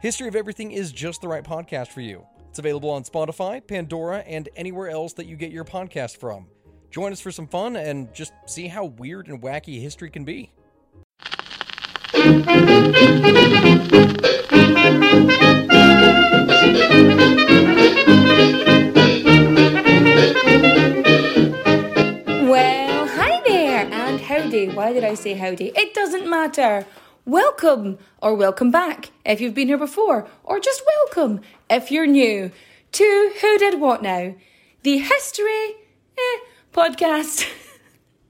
History of Everything is just the right podcast for you. It's available on Spotify, Pandora, and anywhere else that you get your podcast from. Join us for some fun and just see how weird and wacky history can be. Well, hi there and howdy. Why did I say howdy? It doesn't matter. Welcome or welcome back if you've been here before, or just welcome if you're new to Who Did What Now, the history eh, podcast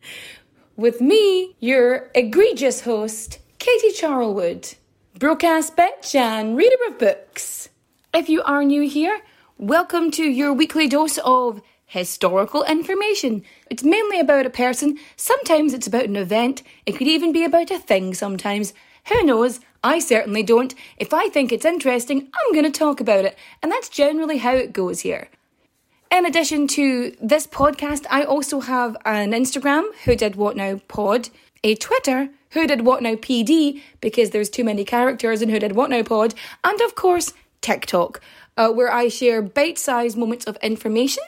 with me, your egregious host, Katie Charlwood, broadcast bitch and reader of books. If you are new here, welcome to your weekly dose of historical information. It's mainly about a person, sometimes it's about an event, it could even be about a thing sometimes. Who knows? I certainly don't. If I think it's interesting, I'm going to talk about it, and that's generally how it goes here. In addition to this podcast, I also have an Instagram, Who Did What Now Pod, a Twitter, Who Did What Now PD, because there's too many characters in Who Did What Now Pod, and of course, TikTok, uh, where I share bite sized moments of information.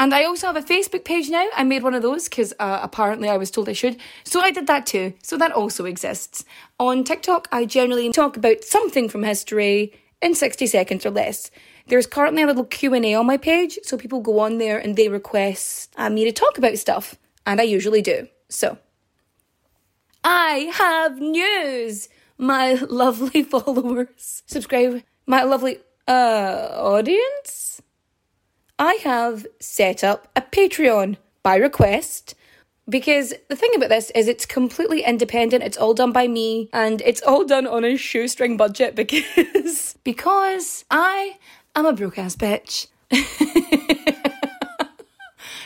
And I also have a Facebook page now. I made one of those because uh, apparently I was told I should. So I did that too. So that also exists. On TikTok, I generally talk about something from history in 60 seconds or less. There's currently a little Q&A on my page, so people go on there and they request uh, me to talk about stuff, and I usually do. So, I have news, my lovely followers. Subscribe, my lovely uh audience. I have set up a Patreon by request because the thing about this is it's completely independent. It's all done by me and it's all done on a shoestring budget because because I am a broke ass bitch.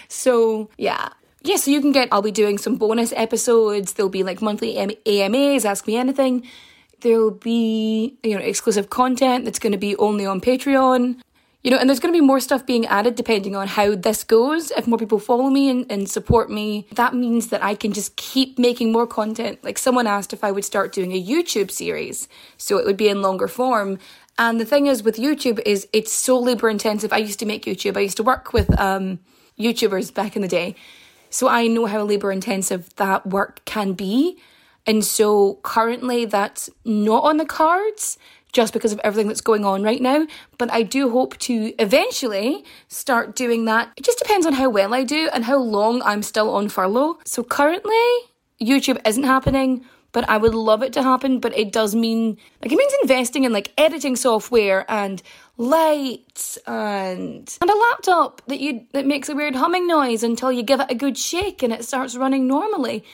so yeah. Yeah, so you can get, I'll be doing some bonus episodes. There'll be like monthly AMAs, Ask Me Anything. There'll be, you know, exclusive content that's going to be only on Patreon. You know, and there's going to be more stuff being added depending on how this goes. If more people follow me and, and support me, that means that I can just keep making more content. Like someone asked if I would start doing a YouTube series, so it would be in longer form. And the thing is with YouTube is it's so labor intensive. I used to make YouTube. I used to work with um, YouTubers back in the day. So I know how labor intensive that work can be. And so currently that's not on the cards just because of everything that's going on right now. But I do hope to eventually start doing that. It just depends on how well I do and how long I'm still on furlough. So currently, YouTube isn't happening, but I would love it to happen. But it does mean, like, it means investing in like editing software and lights and and a laptop that you that makes a weird humming noise until you give it a good shake and it starts running normally.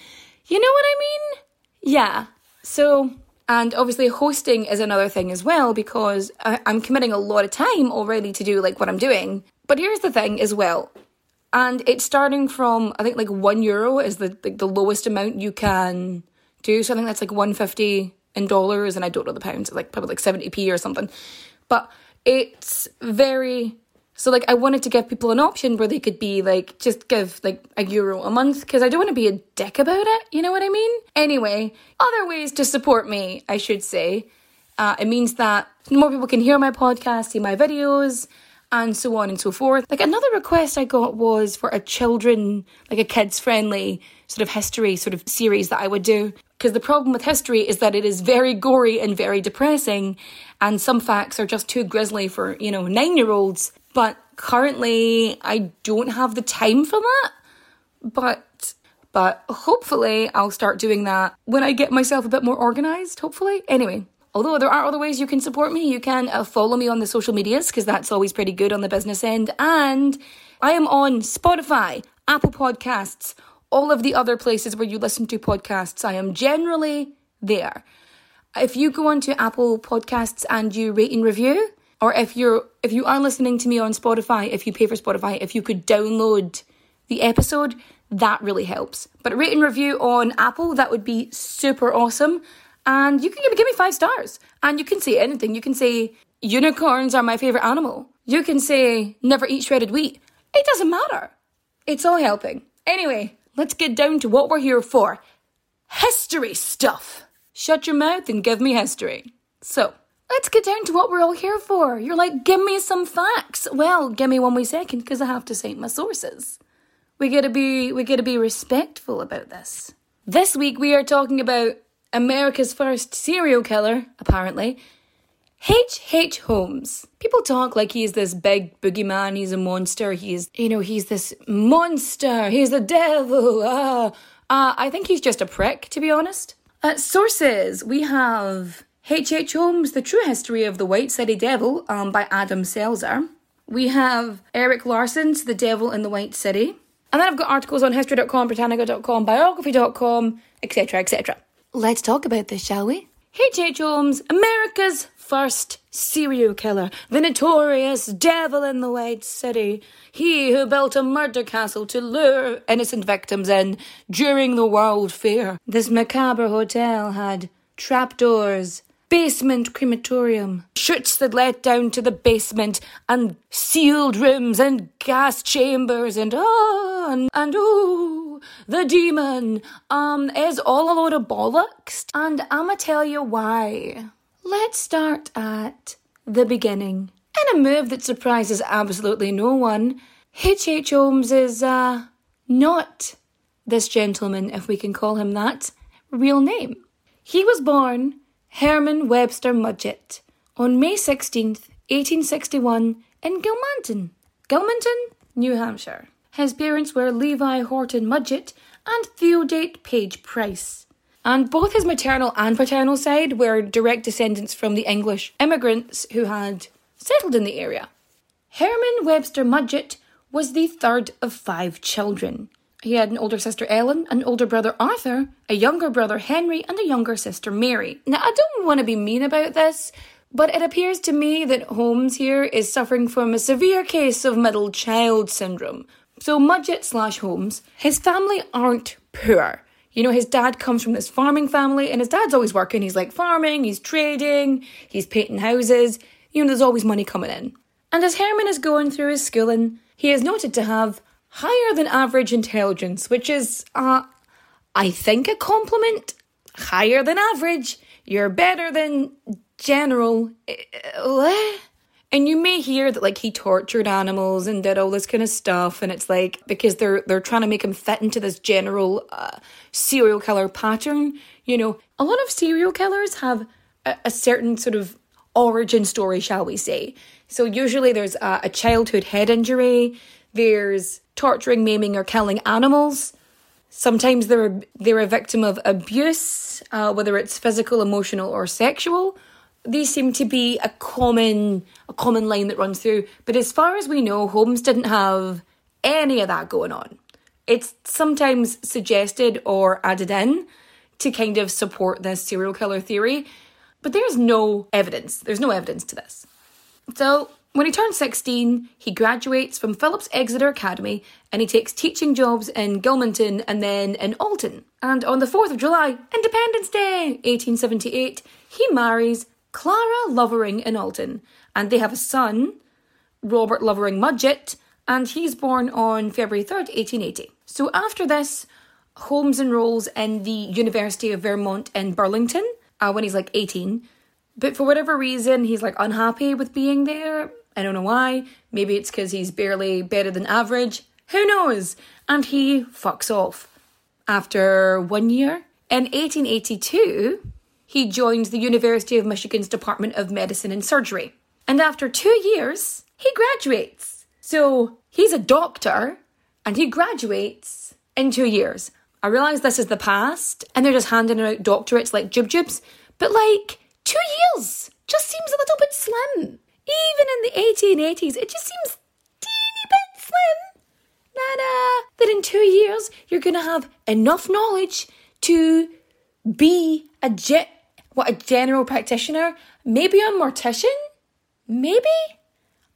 You know what I mean? Yeah. So and obviously hosting is another thing as well because I, I'm committing a lot of time already to do like what I'm doing. But here's the thing as well. And it's starting from I think like one euro is the like the lowest amount you can do. So I think that's like one fifty in dollars and I don't know the pounds, like probably like seventy P or something. But it's very so like I wanted to give people an option where they could be like just give like a euro a month because I don't want to be a dick about it. You know what I mean? Anyway, other ways to support me, I should say. Uh, it means that more people can hear my podcast, see my videos, and so on and so forth. Like another request I got was for a children, like a kids friendly sort of history sort of series that I would do. Because the problem with history is that it is very gory and very depressing, and some facts are just too grisly for, you know, nine year olds. But currently, I don't have the time for that. But but hopefully I'll start doing that when I get myself a bit more organized, hopefully. Anyway, although there are other ways you can support me, you can uh, follow me on the social medias because that's always pretty good on the business end. And I am on Spotify, Apple Podcasts, all of the other places where you listen to podcasts. I am generally there. If you go onto Apple Podcasts and you rate and review, or if you're if you are listening to me on Spotify, if you pay for Spotify, if you could download the episode, that really helps. But rate and review on Apple, that would be super awesome. And you can give me, give me five stars. And you can say anything. You can say, unicorns are my favourite animal. You can say, never eat shredded wheat. It doesn't matter. It's all helping. Anyway, let's get down to what we're here for history stuff. Shut your mouth and give me history. So, let's get down to what we're all here for. You're like, give me some facts. Well, give me one wee second because I have to cite my sources. We gotta be we gotta be respectful about this. This week we are talking about America's first serial killer, apparently. H. H. Holmes. People talk like he's this big boogeyman, he's a monster, he's, you know, he's this monster, he's the devil. Ah. Uh, I think he's just a prick, to be honest. Sources we have H. H. Holmes, The True History of the White City Devil um, by Adam Selzer. We have Erik Larson's The Devil in the White City. And then I've got articles on history.com, Britannica.com, biography.com, etc., etc. Let's talk about this, shall we? H.H. H. Holmes, America's first serial killer, the notorious devil in the White City. He who built a murder castle to lure innocent victims in during the World Fair. This macabre hotel had trapdoors, basement crematorium, chutes that led down to the basement, and sealed rooms and gas chambers, and oh, and, and oh, the demon um is all a load of bollocks, and I'ma tell you why. Let's start at the beginning. In a move that surprises absolutely no one, H.H. Holmes is, uh, not this gentleman, if we can call him that, real name. He was born Herman Webster Mudgett on May 16th, 1861, in Gilmanton, Gilmanton, New Hampshire. His parents were Levi Horton Mudgett and Theodate Page Price. And both his maternal and paternal side were direct descendants from the English immigrants who had settled in the area. Herman Webster Mudgett was the third of five children. He had an older sister Ellen, an older brother Arthur, a younger brother Henry, and a younger sister Mary. Now, I don't want to be mean about this, but it appears to me that Holmes here is suffering from a severe case of middle child syndrome. So, Mudgett slash Holmes, his family aren't poor. You know, his dad comes from this farming family, and his dad's always working. He's like farming, he's trading, he's painting houses. You know, there's always money coming in. And as Herman is going through his schooling, he is noted to have higher than average intelligence, which is, uh, I think, a compliment. Higher than average. You're better than general. Eh, and you may hear that like he tortured animals and did all this kind of stuff, and it's like because they're they're trying to make him fit into this general uh, serial killer pattern. You know, a lot of serial killers have a, a certain sort of origin story, shall we say? So usually there's a, a childhood head injury. There's torturing, maiming, or killing animals. Sometimes they're they're a victim of abuse, uh, whether it's physical, emotional, or sexual. These seem to be a common a common line that runs through. But as far as we know, Holmes didn't have any of that going on. It's sometimes suggested or added in to kind of support this serial killer theory, but there's no evidence. There's no evidence to this. So when he turns 16, he graduates from Phillips Exeter Academy and he takes teaching jobs in Gilmanton and then in Alton. And on the 4th of July, Independence Day, 1878, he marries Clara Lovering in Alton. And they have a son, Robert Lovering Mudgett, and he's born on February 3rd, 1880. So after this, Holmes enrolls in the University of Vermont in Burlington uh, when he's like 18. But for whatever reason, he's like unhappy with being there I don't know why. Maybe it's because he's barely better than average. Who knows? And he fucks off. After one year, in 1882, he joins the University of Michigan's Department of Medicine and Surgery. And after two years, he graduates. So he's a doctor and he graduates in two years. I realise this is the past and they're just handing out doctorates like jib jibs, but like two years just seems a little bit slim. Even in the 1880s, it just seems teeny bit slim. Nah. That in two years, you're going to have enough knowledge to be a ge- what a general practitioner, maybe a mortician, maybe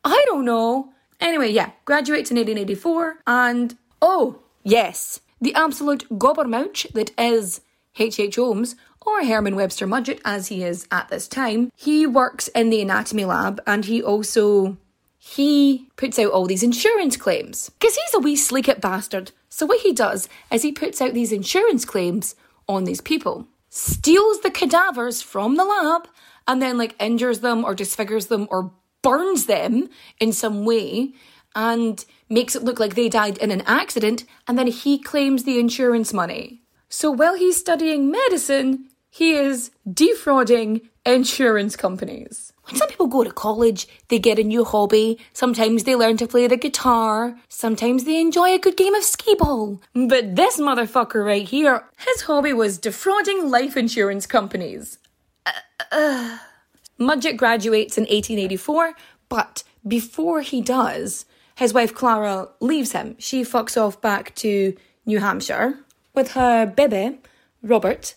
I don't know. Anyway, yeah, graduates in 1884, and oh yes, the absolute gobbermouch that is H. H. Holmes or Herman Webster Mudgett, as he is at this time. He works in the anatomy lab, and he also he puts out all these insurance claims because he's a wee sleekit bastard. So what he does is he puts out these insurance claims on these people, steals the cadavers from the lab, and then like injures them or disfigures them or burns them in some way and makes it look like they died in an accident, and then he claims the insurance money. So while he's studying medicine, he is defrauding insurance companies. When some people go to college, they get a new hobby. Sometimes they learn to play the guitar. Sometimes they enjoy a good game of skee ball. But this motherfucker right here, his hobby was defrauding life insurance companies. Uh, uh. Mudgett graduates in 1884, but before he does, his wife Clara leaves him. She fucks off back to New Hampshire with her baby, Robert,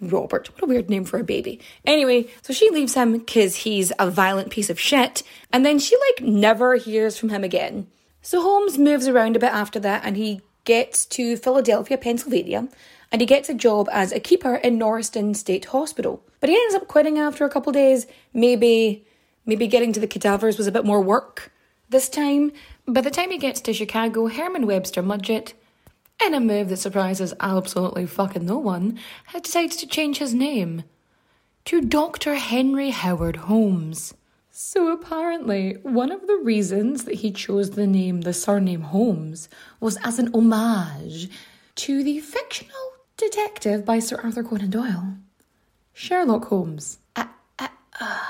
Robert. What a weird name for a baby. Anyway, so she leaves him because he's a violent piece of shit, and then she like never hears from him again. So Holmes moves around a bit after that and he gets to Philadelphia, Pennsylvania, and he gets a job as a keeper in Norristown State Hospital. But he ends up quitting after a couple days. Maybe maybe getting to the cadavers was a bit more work this time. By the time he gets to Chicago, Herman Webster Mudgett in a move that surprises absolutely fucking no one, has decided to change his name to Dr. Henry Howard Holmes. So apparently, one of the reasons that he chose the name, the surname Holmes, was as an homage to the fictional detective by Sir Arthur Conan Doyle, Sherlock Holmes. Uh, uh, uh.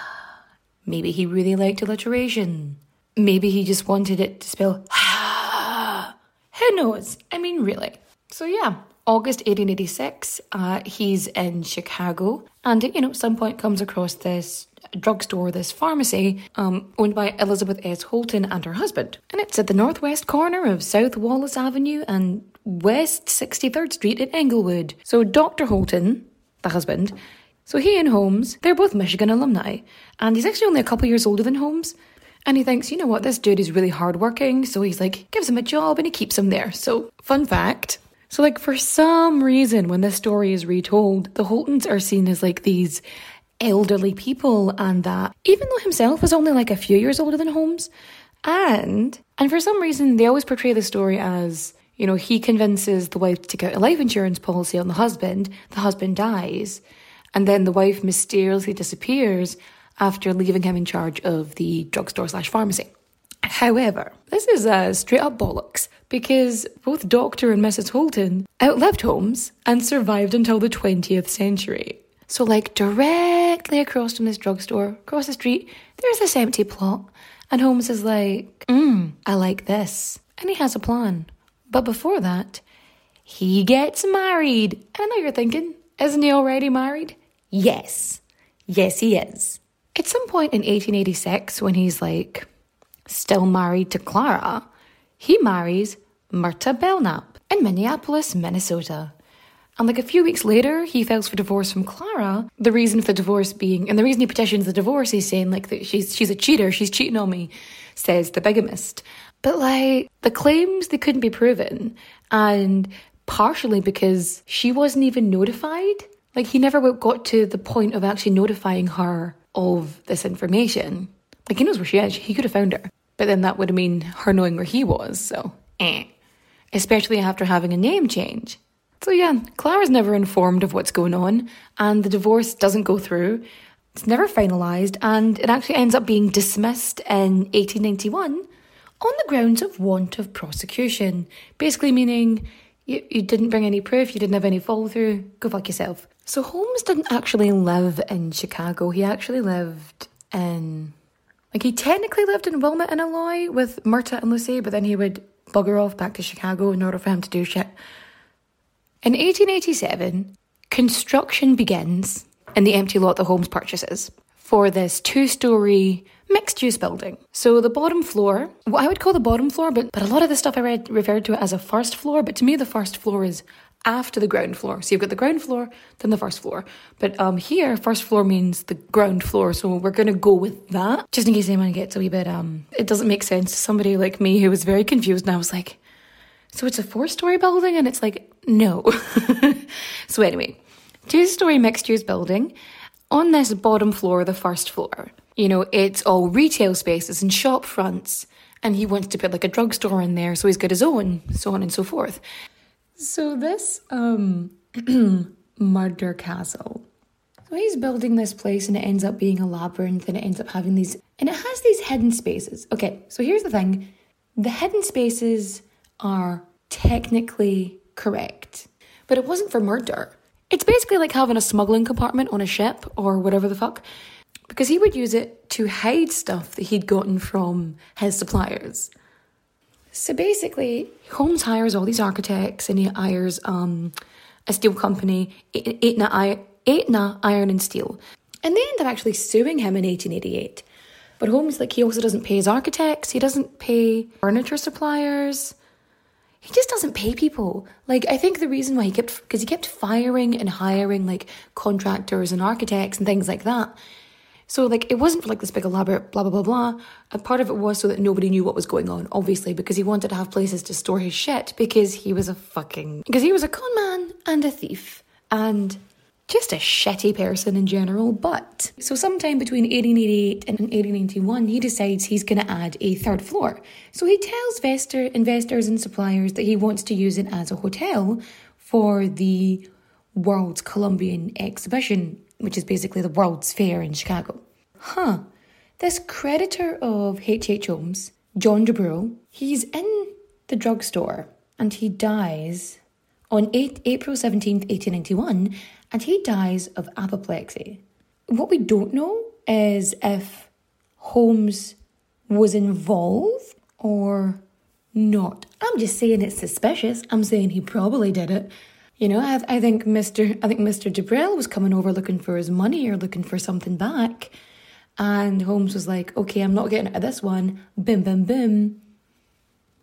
Maybe he really liked alliteration. Maybe he just wanted it to spell who knows? I mean, really. So, yeah, August 1886, uh, he's in Chicago and, you know, at some point comes across this drugstore, this pharmacy, um, owned by Elizabeth S. Holton and her husband. And it's at the northwest corner of South Wallace Avenue and West 63rd Street in Englewood. So, Dr. Holton, the husband, so he and Holmes, they're both Michigan alumni, and he's actually only a couple years older than Holmes. And he thinks, you know what, this dude is really hardworking. So he's like, gives him a job and he keeps him there. So, fun fact. So, like, for some reason, when this story is retold, the Holtons are seen as like these elderly people, and that even though himself was only like a few years older than Holmes, and and for some reason they always portray the story as you know he convinces the wife to out a life insurance policy on the husband, the husband dies, and then the wife mysteriously disappears, after leaving him in charge of the drugstore slash pharmacy. However, this is a straight up bollocks because both Dr. and Mrs. Holton outlived Holmes and survived until the 20th century. So, like, directly across from this drugstore, across the street, there's this empty plot, and Holmes is like, hmm, I like this. And he has a plan. But before that, he gets married. And I know you're thinking, isn't he already married? Yes. Yes, he is. At some point in 1886, when he's like still married to Clara, he marries Myrta Belknap in Minneapolis, Minnesota. And like a few weeks later, he files for divorce from Clara. The reason for divorce being, and the reason he petitions the divorce, he's saying like that she's she's a cheater, she's cheating on me, says the bigamist. But like the claims they couldn't be proven, and partially because she wasn't even notified. Like he never got to the point of actually notifying her of this information. Like he knows where she is, he could have found her. But then that would have mean her knowing where he was, so eh. Especially after having a name change. So yeah, Clara's never informed of what's going on, and the divorce doesn't go through. It's never finalised, and it actually ends up being dismissed in 1891 on the grounds of want of prosecution. Basically meaning You, you didn't bring any proof, you didn't have any follow through, go fuck yourself. So Holmes didn't actually live in Chicago, he actually lived in. Like, he technically lived in and Illinois with Myrta and Lucy, but then he would bugger off back to Chicago in order for him to do shit. In 1887, construction begins in the empty lot that Holmes purchases for this two story mixed use building. So the bottom floor, what I would call the bottom floor, but, but a lot of the stuff I read referred to it as a first floor, but to me the first floor is after the ground floor. So you've got the ground floor, then the first floor. But um, here, first floor means the ground floor. So we're going to go with that, just in case anyone gets a wee bit, um, it doesn't make sense to somebody like me who was very confused. And I was like, so it's a four story building? And it's like, no. so anyway, two story mixed use building. On this bottom floor, the first floor, you know, it's all retail spaces and shop fronts. And he wants to put like a drugstore in there, so he's got his own, so on and so forth. So this um murder castle. So he's building this place and it ends up being a labyrinth and it ends up having these and it has these hidden spaces. Okay, so here's the thing. The hidden spaces are technically correct. But it wasn't for murder. It's basically like having a smuggling compartment on a ship or whatever the fuck. Because he would use it to hide stuff that he'd gotten from his suppliers. So basically, Holmes hires all these architects and he hires um, a steel company, Aetna, Aetna Iron and Steel. And they end up actually suing him in 1888. But Holmes, like, he also doesn't pay his architects, he doesn't pay furniture suppliers. He just doesn't pay people. Like, I think the reason why he kept, because he kept firing and hiring, like, contractors and architects and things like that. So, like, it wasn't for like this big elaborate blah, blah, blah, blah. A part of it was so that nobody knew what was going on, obviously, because he wanted to have places to store his shit because he was a fucking, because he was a con man and a thief and just a shitty person in general. But, so sometime between 1888 and 1891, he decides he's going to add a third floor. So he tells investor, investors and suppliers that he wants to use it as a hotel for the World's Columbian Exhibition which is basically the World's Fair in Chicago. Huh. This creditor of H.H. Holmes, John DeBrule, he's in the drugstore and he dies on 8, April 17th, 1891, and he dies of apoplexy. What we don't know is if Holmes was involved or not. I'm just saying it's suspicious. I'm saying he probably did it you know, I, I think Mr. I think Mr. DeBrule was coming over looking for his money or looking for something back, and Holmes was like, "Okay, I'm not getting out of this one." Bim, bim, bim.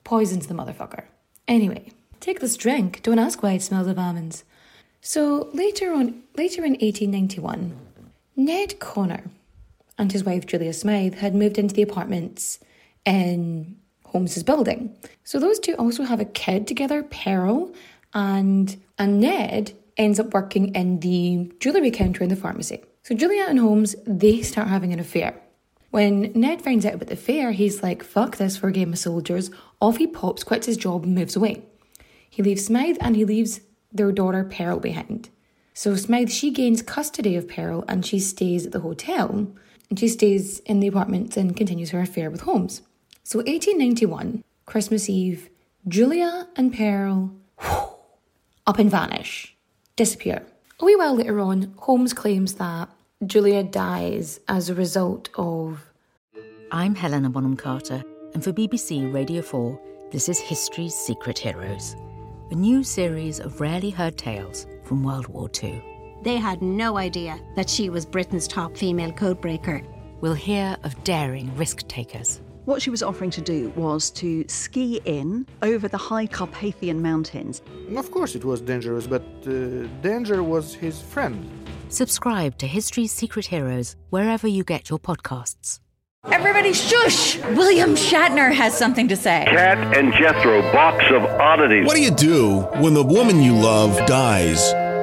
Poisons the motherfucker. Anyway, take this drink. Don't ask why it smells of almonds. So later on, later in 1891, Ned Connor and his wife Julia Smythe had moved into the apartments in Holmes's building. So those two also have a kid together, Pearl, and and Ned ends up working in the jewellery counter in the pharmacy. So Julia and Holmes, they start having an affair. When Ned finds out about the affair, he's like, fuck this for a game of soldiers. Off he pops, quits his job, and moves away. He leaves Smythe and he leaves their daughter Pearl behind. So Smythe, she gains custody of Pearl and she stays at the hotel. And she stays in the apartments and continues her affair with Holmes. So 1891, Christmas Eve, Julia and Pearl, whew, up and vanish, disappear. A wee while later on, Holmes claims that Julia dies as a result of. I'm Helena Bonham Carter, and for BBC Radio 4, this is History's Secret Heroes, a new series of rarely heard tales from World War II. They had no idea that she was Britain's top female codebreaker. We'll hear of daring risk takers what she was offering to do was to ski in over the high Carpathian mountains. Of course, it was dangerous, but uh, danger was his friend. Subscribe to History's Secret Heroes wherever you get your podcasts. Everybody shush! William Shatner has something to say. Kat and Jethro, box of oddities. What do you do when the woman you love dies?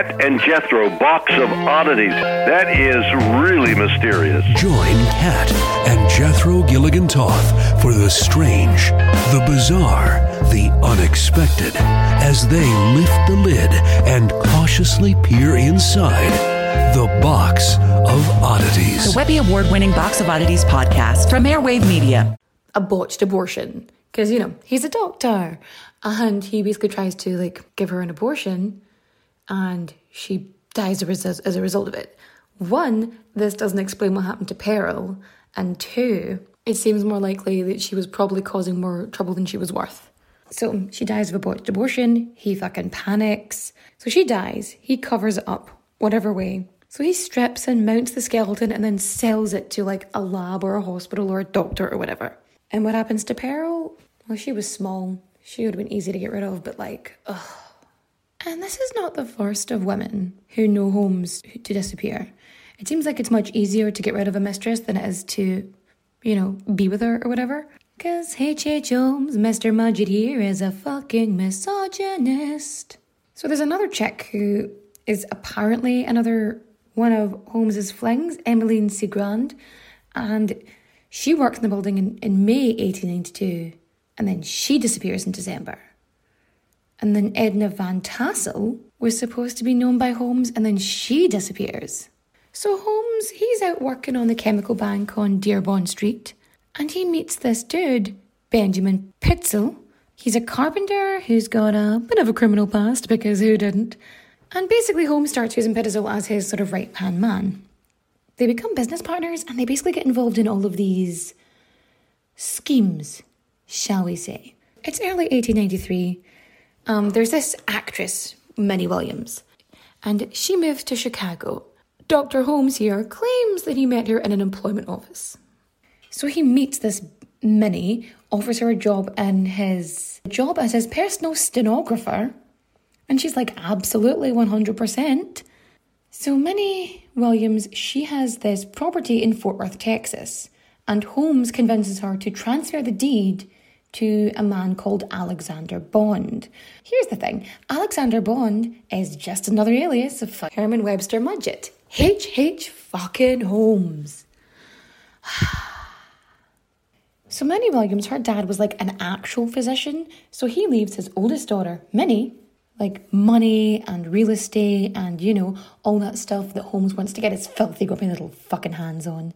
Kat and Jethro Box of Oddities. That is really mysterious. Join Kat and Jethro Gilligan Toth for the strange, the bizarre, the unexpected as they lift the lid and cautiously peer inside the Box of Oddities. The Webby Award winning Box of Oddities podcast from Airwave Media. A botched abortion. Because, you know, he's a doctor. And he basically tries to, like, give her an abortion. And she dies as, a result of it. One, this doesn't explain what happened to Pearl, And two, it seems more likely that she was probably causing more trouble than she was worth. So she dies of a botched abortion. He fucking panics. So she dies. He covers it up, whatever way. So he strips and mounts the skeleton and then sells it to like a lab or a hospital or a doctor or whatever. And what happens to Pearl? Well, she was small. She would have been easy to get rid of, but like, ugh. And this is not the first of women who know Holmes to disappear. It seems like it's much easier to get rid of a mistress than it is to, you know, be with her or whatever. Cause H.H. H. Holmes, Mr. Mudgett here, is a fucking misogynist. So there's another chick who is apparently another one of Holmes's flings, Emmeline Cigrand, and she works in the building in, in May 1892, and then she disappears in December. And then Edna Van Tassel was supposed to be known by Holmes, and then she disappears. So Holmes, he's out working on the chemical bank on Dearborn Street, and he meets this dude, Benjamin Pitzel. He's a carpenter who's got a bit of a criminal past, because who didn't? And basically, Holmes starts using Pitzel as his sort of right hand man. They become business partners and they basically get involved in all of these schemes, shall we say. It's early 1893. Um, there's this actress, Minnie Williams, and she moves to Chicago. Dr. Holmes here claims that he met her in an employment office. So he meets this Minnie, offers her a job in his job as his personal stenographer, and she's like, absolutely 100%. So Minnie Williams, she has this property in Fort Worth, Texas, and Holmes convinces her to transfer the deed to a man called Alexander Bond. Here's the thing Alexander Bond is just another alias of Herman Webster Mudgett. H. H. fucking Holmes. so Minnie Williams, her dad was like an actual physician, so he leaves his oldest daughter, Minnie, like money and real estate and you know all that stuff that Holmes wants to get his filthy grumpy little fucking hands on.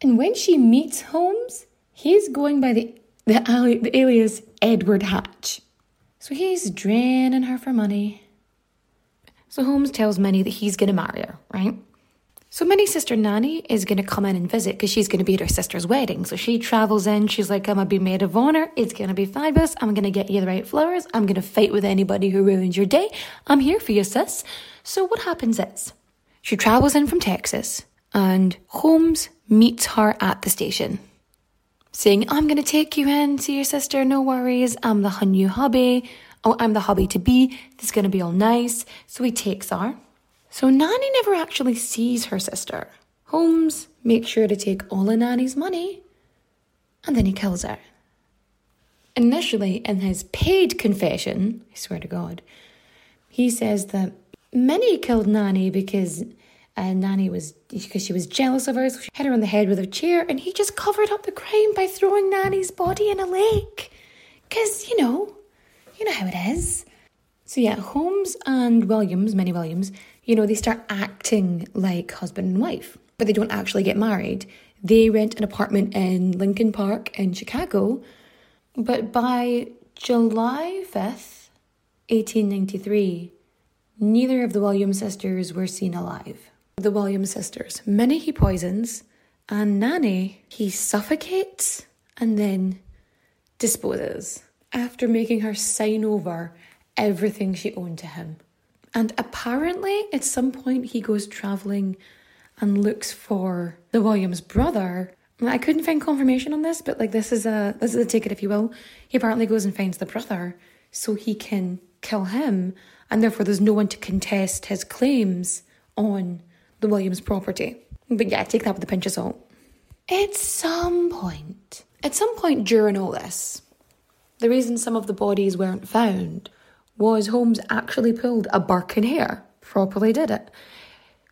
And when she meets Holmes, he's going by the the, ali- the alias Edward Hatch. So he's draining her for money. So Holmes tells Minnie that he's going to marry her, right? So Minnie's sister Nanny is going to come in and visit because she's going to be at her sister's wedding. So she travels in. She's like, I'm going to be maid of honor. It's going to be fabulous. I'm going to get you the right flowers. I'm going to fight with anybody who ruins your day. I'm here for you, sis. So what happens is she travels in from Texas and Holmes meets her at the station saying, I'm going to take you in, see your sister, no worries. I'm the new hubby. Oh, I'm the hubby to be. This is going to be all nice. So he takes her. So Nanny never actually sees her sister. Holmes makes sure to take all of Nanny's money and then he kills her. Initially, in his paid confession, I swear to God, he says that Minnie killed Nanny because and Nanny was because she was jealous of her, so she hit her on the head with a chair, and he just covered up the crime by throwing Nanny's body in a lake. Cause you know, you know how it is. So yeah, Holmes and Williams, Minnie Williams, you know, they start acting like husband and wife, but they don't actually get married. They rent an apartment in Lincoln Park in Chicago, but by July 5th, 1893, neither of the Williams sisters were seen alive the Williams sisters. Minnie he poisons, and Nanny he suffocates and then disposes after making her sign over everything she owned to him. And apparently, at some point, he goes travelling and looks for the Williams brother. I couldn't find confirmation on this, but like this is a this is a ticket, if you will. He apparently goes and finds the brother so he can kill him, and therefore there's no one to contest his claims on the Williams property. But yeah, take that with a pinch of salt. At some point, at some point during all this, the reason some of the bodies weren't found was Holmes actually pulled a Burke and Hare. properly did it.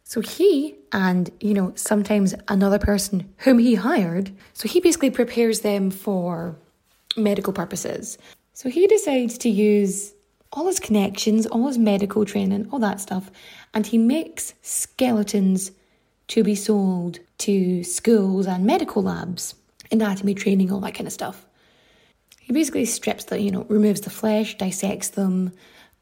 So he and, you know, sometimes another person whom he hired, so he basically prepares them for medical purposes. So he decides to use all his connections, all his medical training, all that stuff, and he makes skeletons to be sold to schools and medical labs, anatomy training, all that kind of stuff. He basically strips the, you know, removes the flesh, dissects them,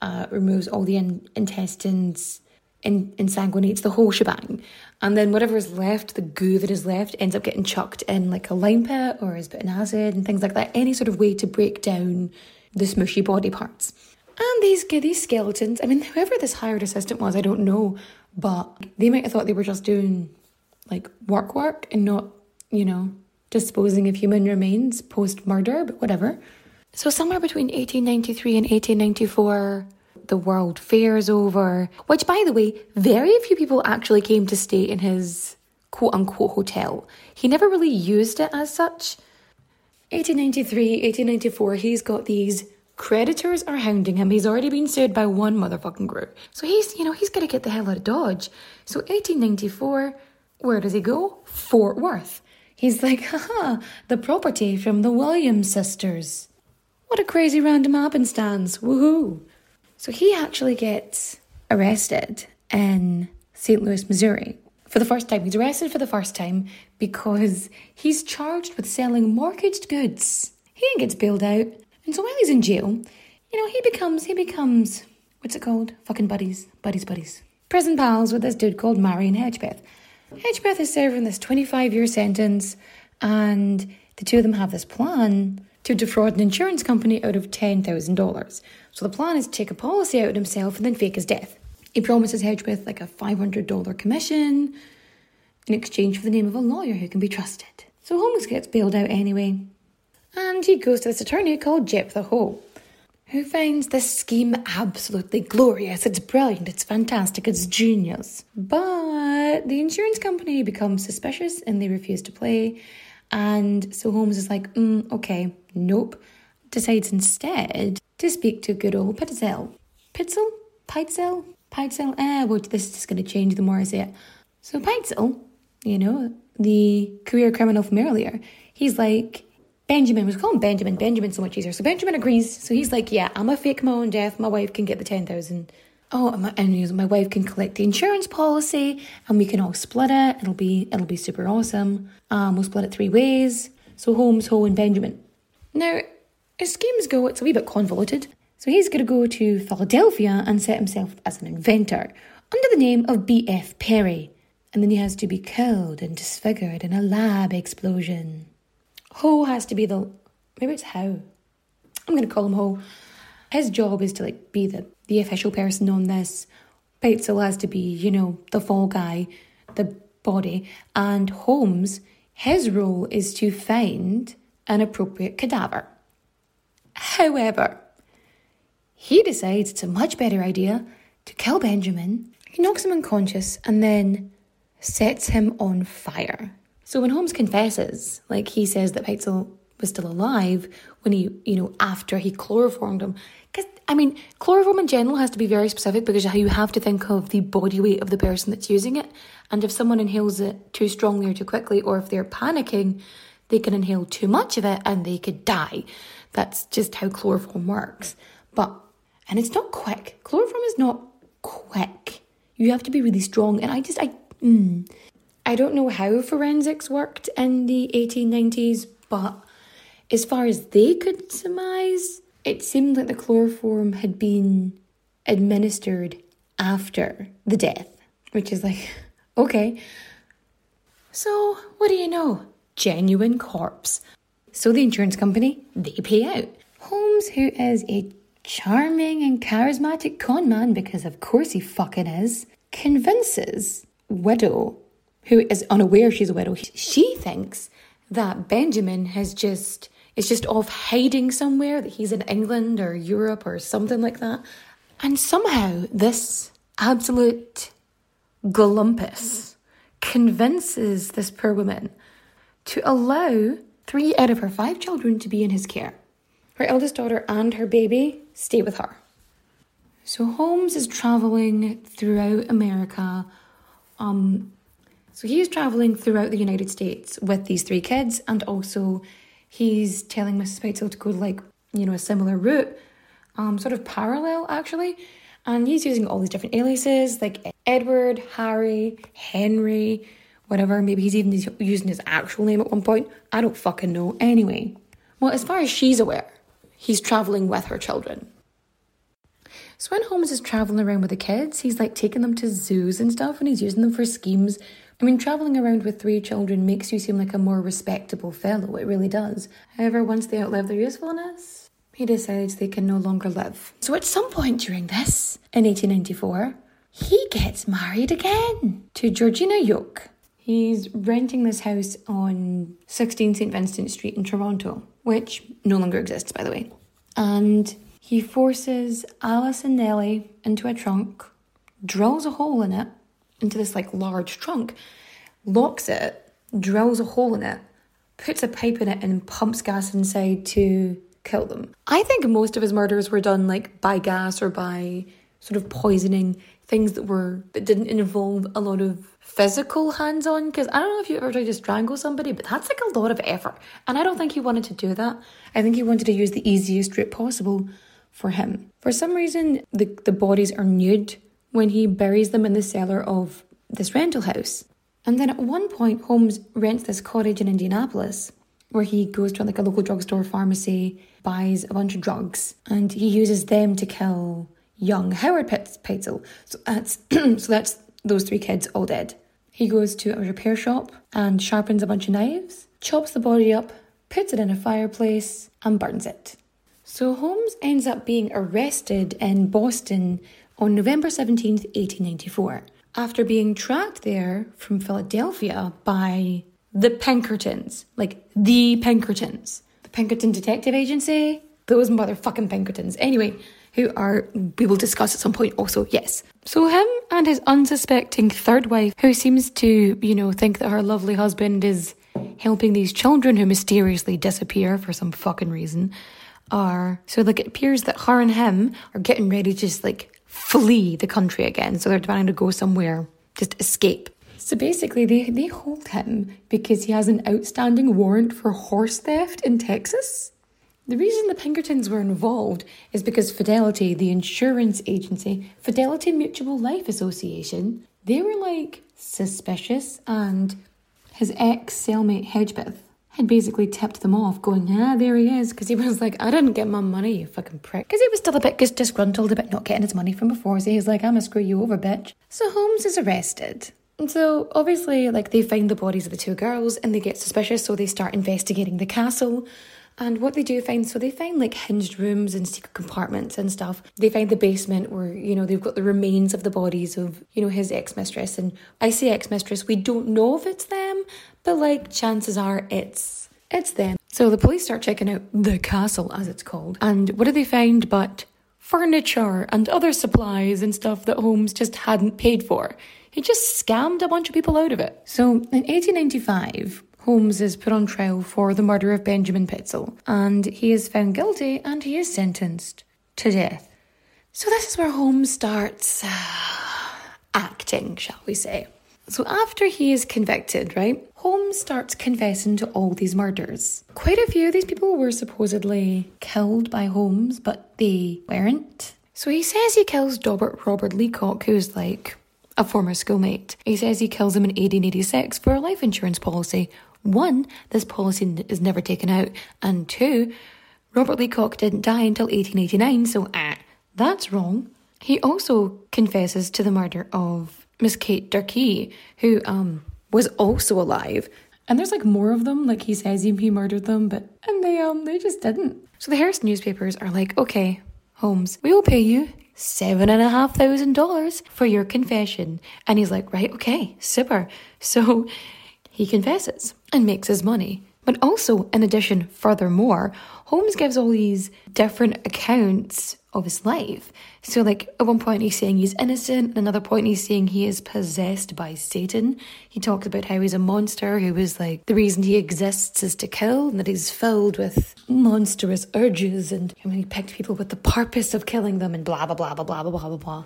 uh, removes all the in- intestines, in- insanguinates the whole shebang. And then whatever is left, the goo that is left, ends up getting chucked in like a lime pit or is put in acid and things like that. Any sort of way to break down the smushy body parts. And these these skeletons, I mean, whoever this hired assistant was, I don't know, but they might have thought they were just doing like work work and not, you know, disposing of human remains post murder, but whatever. So, somewhere between 1893 and 1894, the World Fair is over, which, by the way, very few people actually came to stay in his quote unquote hotel. He never really used it as such. 1893, 1894, he's got these creditors are hounding him. He's already been sued by one motherfucking group. So he's, you know, he's got to get the hell out of Dodge. So 1894, where does he go? Fort Worth. He's like, haha, the property from the Williams sisters. What a crazy random happenstance. Woohoo. So he actually gets arrested in St. Louis, Missouri. For the first time. He's arrested for the first time because he's charged with selling mortgaged goods. He gets bailed out. And so while he's in jail, you know, he becomes, he becomes, what's it called? Fucking buddies. Buddies, buddies. Prison pals with this dude called Marion Hedgepeth. Hedgepeth is serving this 25 year sentence, and the two of them have this plan to defraud an insurance company out of $10,000. So the plan is to take a policy out himself and then fake his death. He promises Hedgepeth like a $500 commission in exchange for the name of a lawyer who can be trusted. So Holmes gets bailed out anyway, and he goes to this attorney called Jephthah Howe, who finds this scheme absolutely glorious. It's brilliant, it's fantastic, it's genius. But the insurance company becomes suspicious and they refuse to play. And so Holmes is like, mm, okay, nope. Decides instead to speak to good old Pitzel. Pitzel? Peitzel? Peitzel? Eh, well, this is going to change the more I say it. So Peitzel, you know, the career criminal from earlier, he's like, Benjamin was calling Benjamin, Benjamin so much easier. So Benjamin agrees. So he's like, yeah, I'm a fake own death. My wife can get the 10,000. Oh, and my, and my wife can collect the insurance policy and we can all split it. It'll be, it'll be super awesome. Um, we'll split it three ways. So Holmes, Ho, and Benjamin. Now, as schemes go, it's a wee bit convoluted. So he's going to go to Philadelphia and set himself as an inventor under the name of B.F. Perry. And then he has to be killed and disfigured in a lab explosion. Ho has to be the maybe it's how. I'm gonna call him Ho. His job is to like be the the official person on this. Peitzel has to be, you know, the fall guy, the body, and Holmes, his role is to find an appropriate cadaver. However, he decides it's a much better idea to kill Benjamin. He knocks him unconscious and then sets him on fire. So when Holmes confesses, like he says that Peitzel was still alive when he, you know, after he chloroformed him. Because, I mean, chloroform in general has to be very specific because you have to think of the body weight of the person that's using it. And if someone inhales it too strongly or too quickly, or if they're panicking, they can inhale too much of it and they could die. That's just how chloroform works. But, and it's not quick. Chloroform is not quick. You have to be really strong. And I just, I, mm, I don't know how forensics worked in the 1890s, but as far as they could surmise, it seemed like the chloroform had been administered after the death, which is like, okay. So, what do you know? Genuine corpse. So the insurance company, they pay out. Holmes, who is a charming and charismatic con man, because of course he fucking is, convinces Widow, who is unaware she's a widow, she thinks that Benjamin has just is just off hiding somewhere, that he's in England or Europe or something like that. And somehow this absolute glumpus convinces this poor woman to allow three out of her five children to be in his care. Her eldest daughter and her baby stay with her. So Holmes is traveling throughout America. Um, so he's traveling throughout the United States with these three kids, and also he's telling Mrs. Peitzel to go like you know a similar route, um, sort of parallel actually. And he's using all these different aliases like Edward, Harry, Henry, whatever. Maybe he's even using his actual name at one point. I don't fucking know. Anyway, well, as far as she's aware, he's traveling with her children. So when Holmes is traveling around with the kids, he's like taking them to zoos and stuff and he's using them for schemes. I mean, traveling around with three children makes you seem like a more respectable fellow, it really does. However, once they outlive their usefulness, he decides they can no longer live. So at some point during this, in 1894, he gets married again to Georgina Yoke. He's renting this house on 16 St. Vincent Street in Toronto, which no longer exists, by the way. And he forces Alice and Nellie into a trunk, drills a hole in it, into this like large trunk, locks it, drills a hole in it, puts a pipe in it, and pumps gas inside to kill them. I think most of his murders were done like by gas or by sort of poisoning things that were that didn't involve a lot of physical hands on because I don't know if you ever tried to strangle somebody, but that's like a lot of effort. And I don't think he wanted to do that. I think he wanted to use the easiest route possible for him. For some reason, the, the bodies are nude when he buries them in the cellar of this rental house. And then at one point, Holmes rents this cottage in Indianapolis where he goes to like a local drugstore pharmacy, buys a bunch of drugs, and he uses them to kill young Howard Pitezel. So that's so that's those three kids all dead. He goes to a repair shop and sharpens a bunch of knives, chops the body up, puts it in a fireplace, and burns it. So Holmes ends up being arrested in Boston on November 17th, 1894, after being tracked there from Philadelphia by the Pinkertons, like the Pinkertons, the Pinkerton Detective Agency, those motherfucking Pinkertons. Anyway, who are, we will discuss at some point also, yes. So him and his unsuspecting third wife, who seems to, you know, think that her lovely husband is helping these children who mysteriously disappear for some fucking reason, are so like it appears that her and him are getting ready to just like flee the country again. So they're planning to go somewhere, just escape. So basically, they, they hold him because he has an outstanding warrant for horse theft in Texas. The reason the Pinkertons were involved is because Fidelity, the insurance agency, Fidelity Mutual Life Association, they were like suspicious, and his ex cellmate Hedgepeth had basically tipped them off, going, ah, there he is. Because he was like, I didn't get my money, you fucking prick. Because he was still a bit disgruntled about not getting his money from before. So he's like, I'm gonna screw you over, bitch. So Holmes is arrested. And so obviously, like, they find the bodies of the two girls and they get suspicious. So they start investigating the castle. And what they do find, so they find like hinged rooms and secret compartments and stuff. They find the basement where, you know, they've got the remains of the bodies of, you know, his ex mistress. And I say ex mistress, we don't know if it's them, but like chances are it's it's them. So the police start checking out the castle, as it's called. And what do they find but furniture and other supplies and stuff that Holmes just hadn't paid for? He just scammed a bunch of people out of it. So in 1895, Holmes is put on trial for the murder of Benjamin Pitezel, and he is found guilty and he is sentenced to death. So this is where Holmes starts uh, acting, shall we say. So after he is convicted, right, Holmes starts confessing to all these murders. Quite a few of these people were supposedly killed by Holmes, but they weren't. So he says he kills Robert Robert Leacock, who's like a former schoolmate. He says he kills him in 1886 for a life insurance policy. One, this policy is never taken out, and two, Robert Leacock didn't die until 1889, so ah, that's wrong. He also confesses to the murder of Miss Kate Durkee, who um was also alive. And there's like more of them, like he says he murdered them, but and they um they just didn't. So the Hearst newspapers are like, okay, Holmes, we will pay you seven and a half thousand dollars for your confession. And he's like, right, okay, super. So he confesses and makes his money. But also, in addition, furthermore, Holmes gives all these different accounts of his life. So, like, at one point he's saying he's innocent, and another point he's saying he is possessed by Satan. He talks about how he's a monster who is like, the reason he exists is to kill, and that he's filled with monstrous urges, and I mean, he picked people with the purpose of killing them, and blah, blah, blah, blah, blah, blah, blah, blah.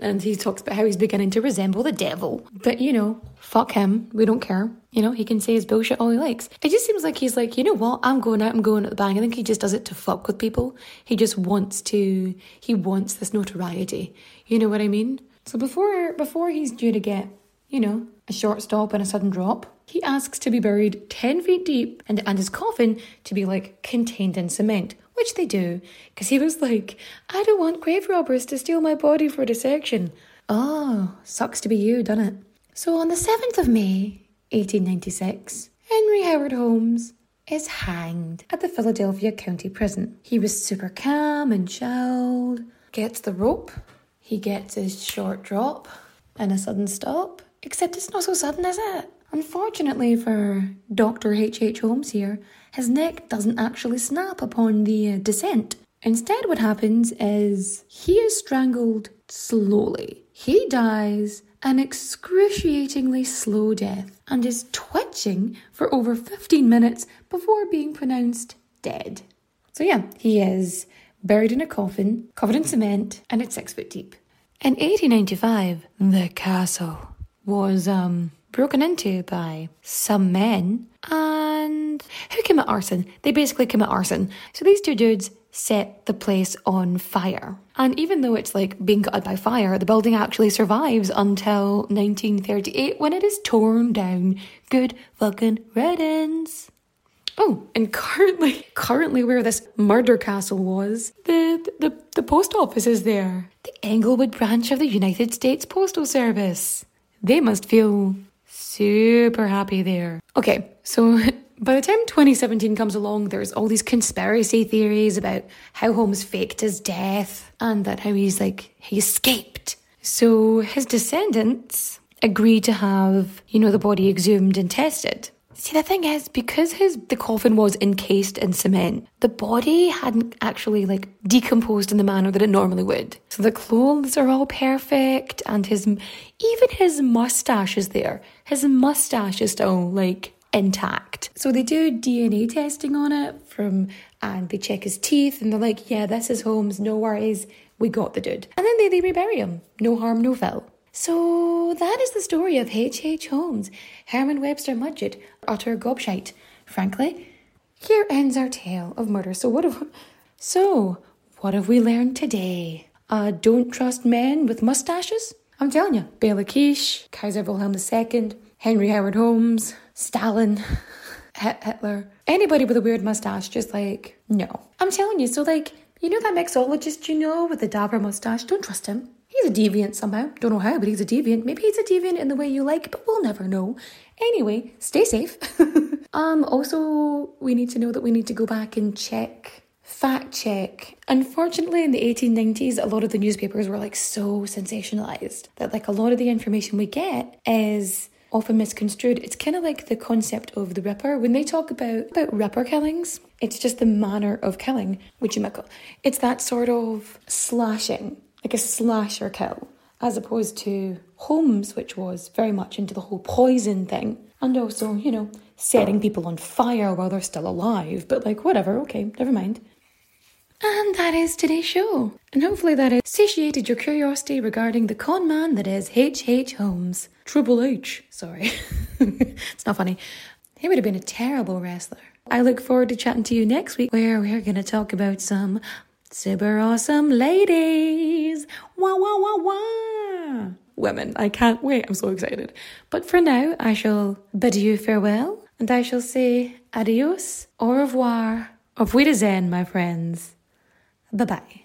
And he talks about how he's beginning to resemble the devil. But, you know, fuck him. We don't care. You know, he can say his bullshit all he likes. It just seems like he's like, you know what? I'm going out, I'm going at the bang. I think he just does it to fuck with people. He just wants to, he wants this notoriety. You know what I mean? So before, before he's due to get, you know, a short stop and a sudden drop, he asks to be buried 10 feet deep and, and his coffin to be like contained in cement which they do, because he was like, I don't want grave robbers to steal my body for dissection. Oh, sucks to be you, doesn't it? So on the 7th of May, 1896, Henry Howard Holmes is hanged at the Philadelphia County Prison. He was super calm and chilled, gets the rope, he gets his short drop and a sudden stop, except it's not so sudden, is it? Unfortunately for Dr. H.H. H. Holmes here, his neck doesn't actually snap upon the uh, descent. Instead, what happens is he is strangled slowly. He dies an excruciatingly slow death and is twitching for over 15 minutes before being pronounced dead. So, yeah, he is buried in a coffin, covered in cement, and it's six foot deep. In 1895, the castle was um, broken into by some men and who commit arson? They basically commit arson. So these two dudes set the place on fire. And even though it's like being gutted by fire, the building actually survives until 1938 when it is torn down. Good fucking riddance. Oh, and currently, currently where this murder castle was, the, the, the post office is there. The Englewood branch of the United States Postal Service. They must feel super happy there. Okay, so by the time 2017 comes along, there's all these conspiracy theories about how Holmes faked his death and that how he's like, he escaped. So his descendants agreed to have, you know, the body exhumed and tested. See, the thing is, because his the coffin was encased in cement, the body hadn't actually like decomposed in the manner that it normally would. So the clothes are all perfect, and his even his mustache is there. His mustache is still like intact. So they do DNA testing on it from, and they check his teeth, and they're like, yeah, this is Holmes. No worries, we got the dude. And then they they rebury him. No harm, no foul. So that is the story of H.H. H. Holmes, Herman Webster Mudgett, utter gobshite. Frankly, here ends our tale of murder. So what have so what have we learned today? Uh, don't trust men with mustaches. I'm telling you, Bela Kiss, Kaiser Wilhelm II, Henry Howard Holmes, Stalin, Hitler, anybody with a weird mustache, just like no. I'm telling you. So like you know that mixologist you know with the dapper mustache? Don't trust him. He's a deviant somehow. Don't know how, but he's a deviant. Maybe he's a deviant in the way you like, but we'll never know. Anyway, stay safe. um, also, we need to know that we need to go back and check, fact check. Unfortunately, in the 1890s, a lot of the newspapers were like so sensationalized that like a lot of the information we get is often misconstrued. It's kind of like the concept of the Ripper. When they talk about, about Ripper killings, it's just the manner of killing, which you might call. It's that sort of slashing like a slasher kill, as opposed to Holmes, which was very much into the whole poison thing, and also, you know, setting people on fire while they're still alive. But like, whatever, okay, never mind. And that is today's show. And hopefully that has satiated your curiosity regarding the con man that is H.H. H. Holmes. Triple H. Sorry. it's not funny. He would have been a terrible wrestler. I look forward to chatting to you next week where we're going to talk about some super awesome ladies. Wah, wah, wah, wah. Women, I can't wait. I'm so excited. But for now, I shall bid you farewell and I shall say adios, au revoir, auf Wiedersehen, my friends. Bye bye.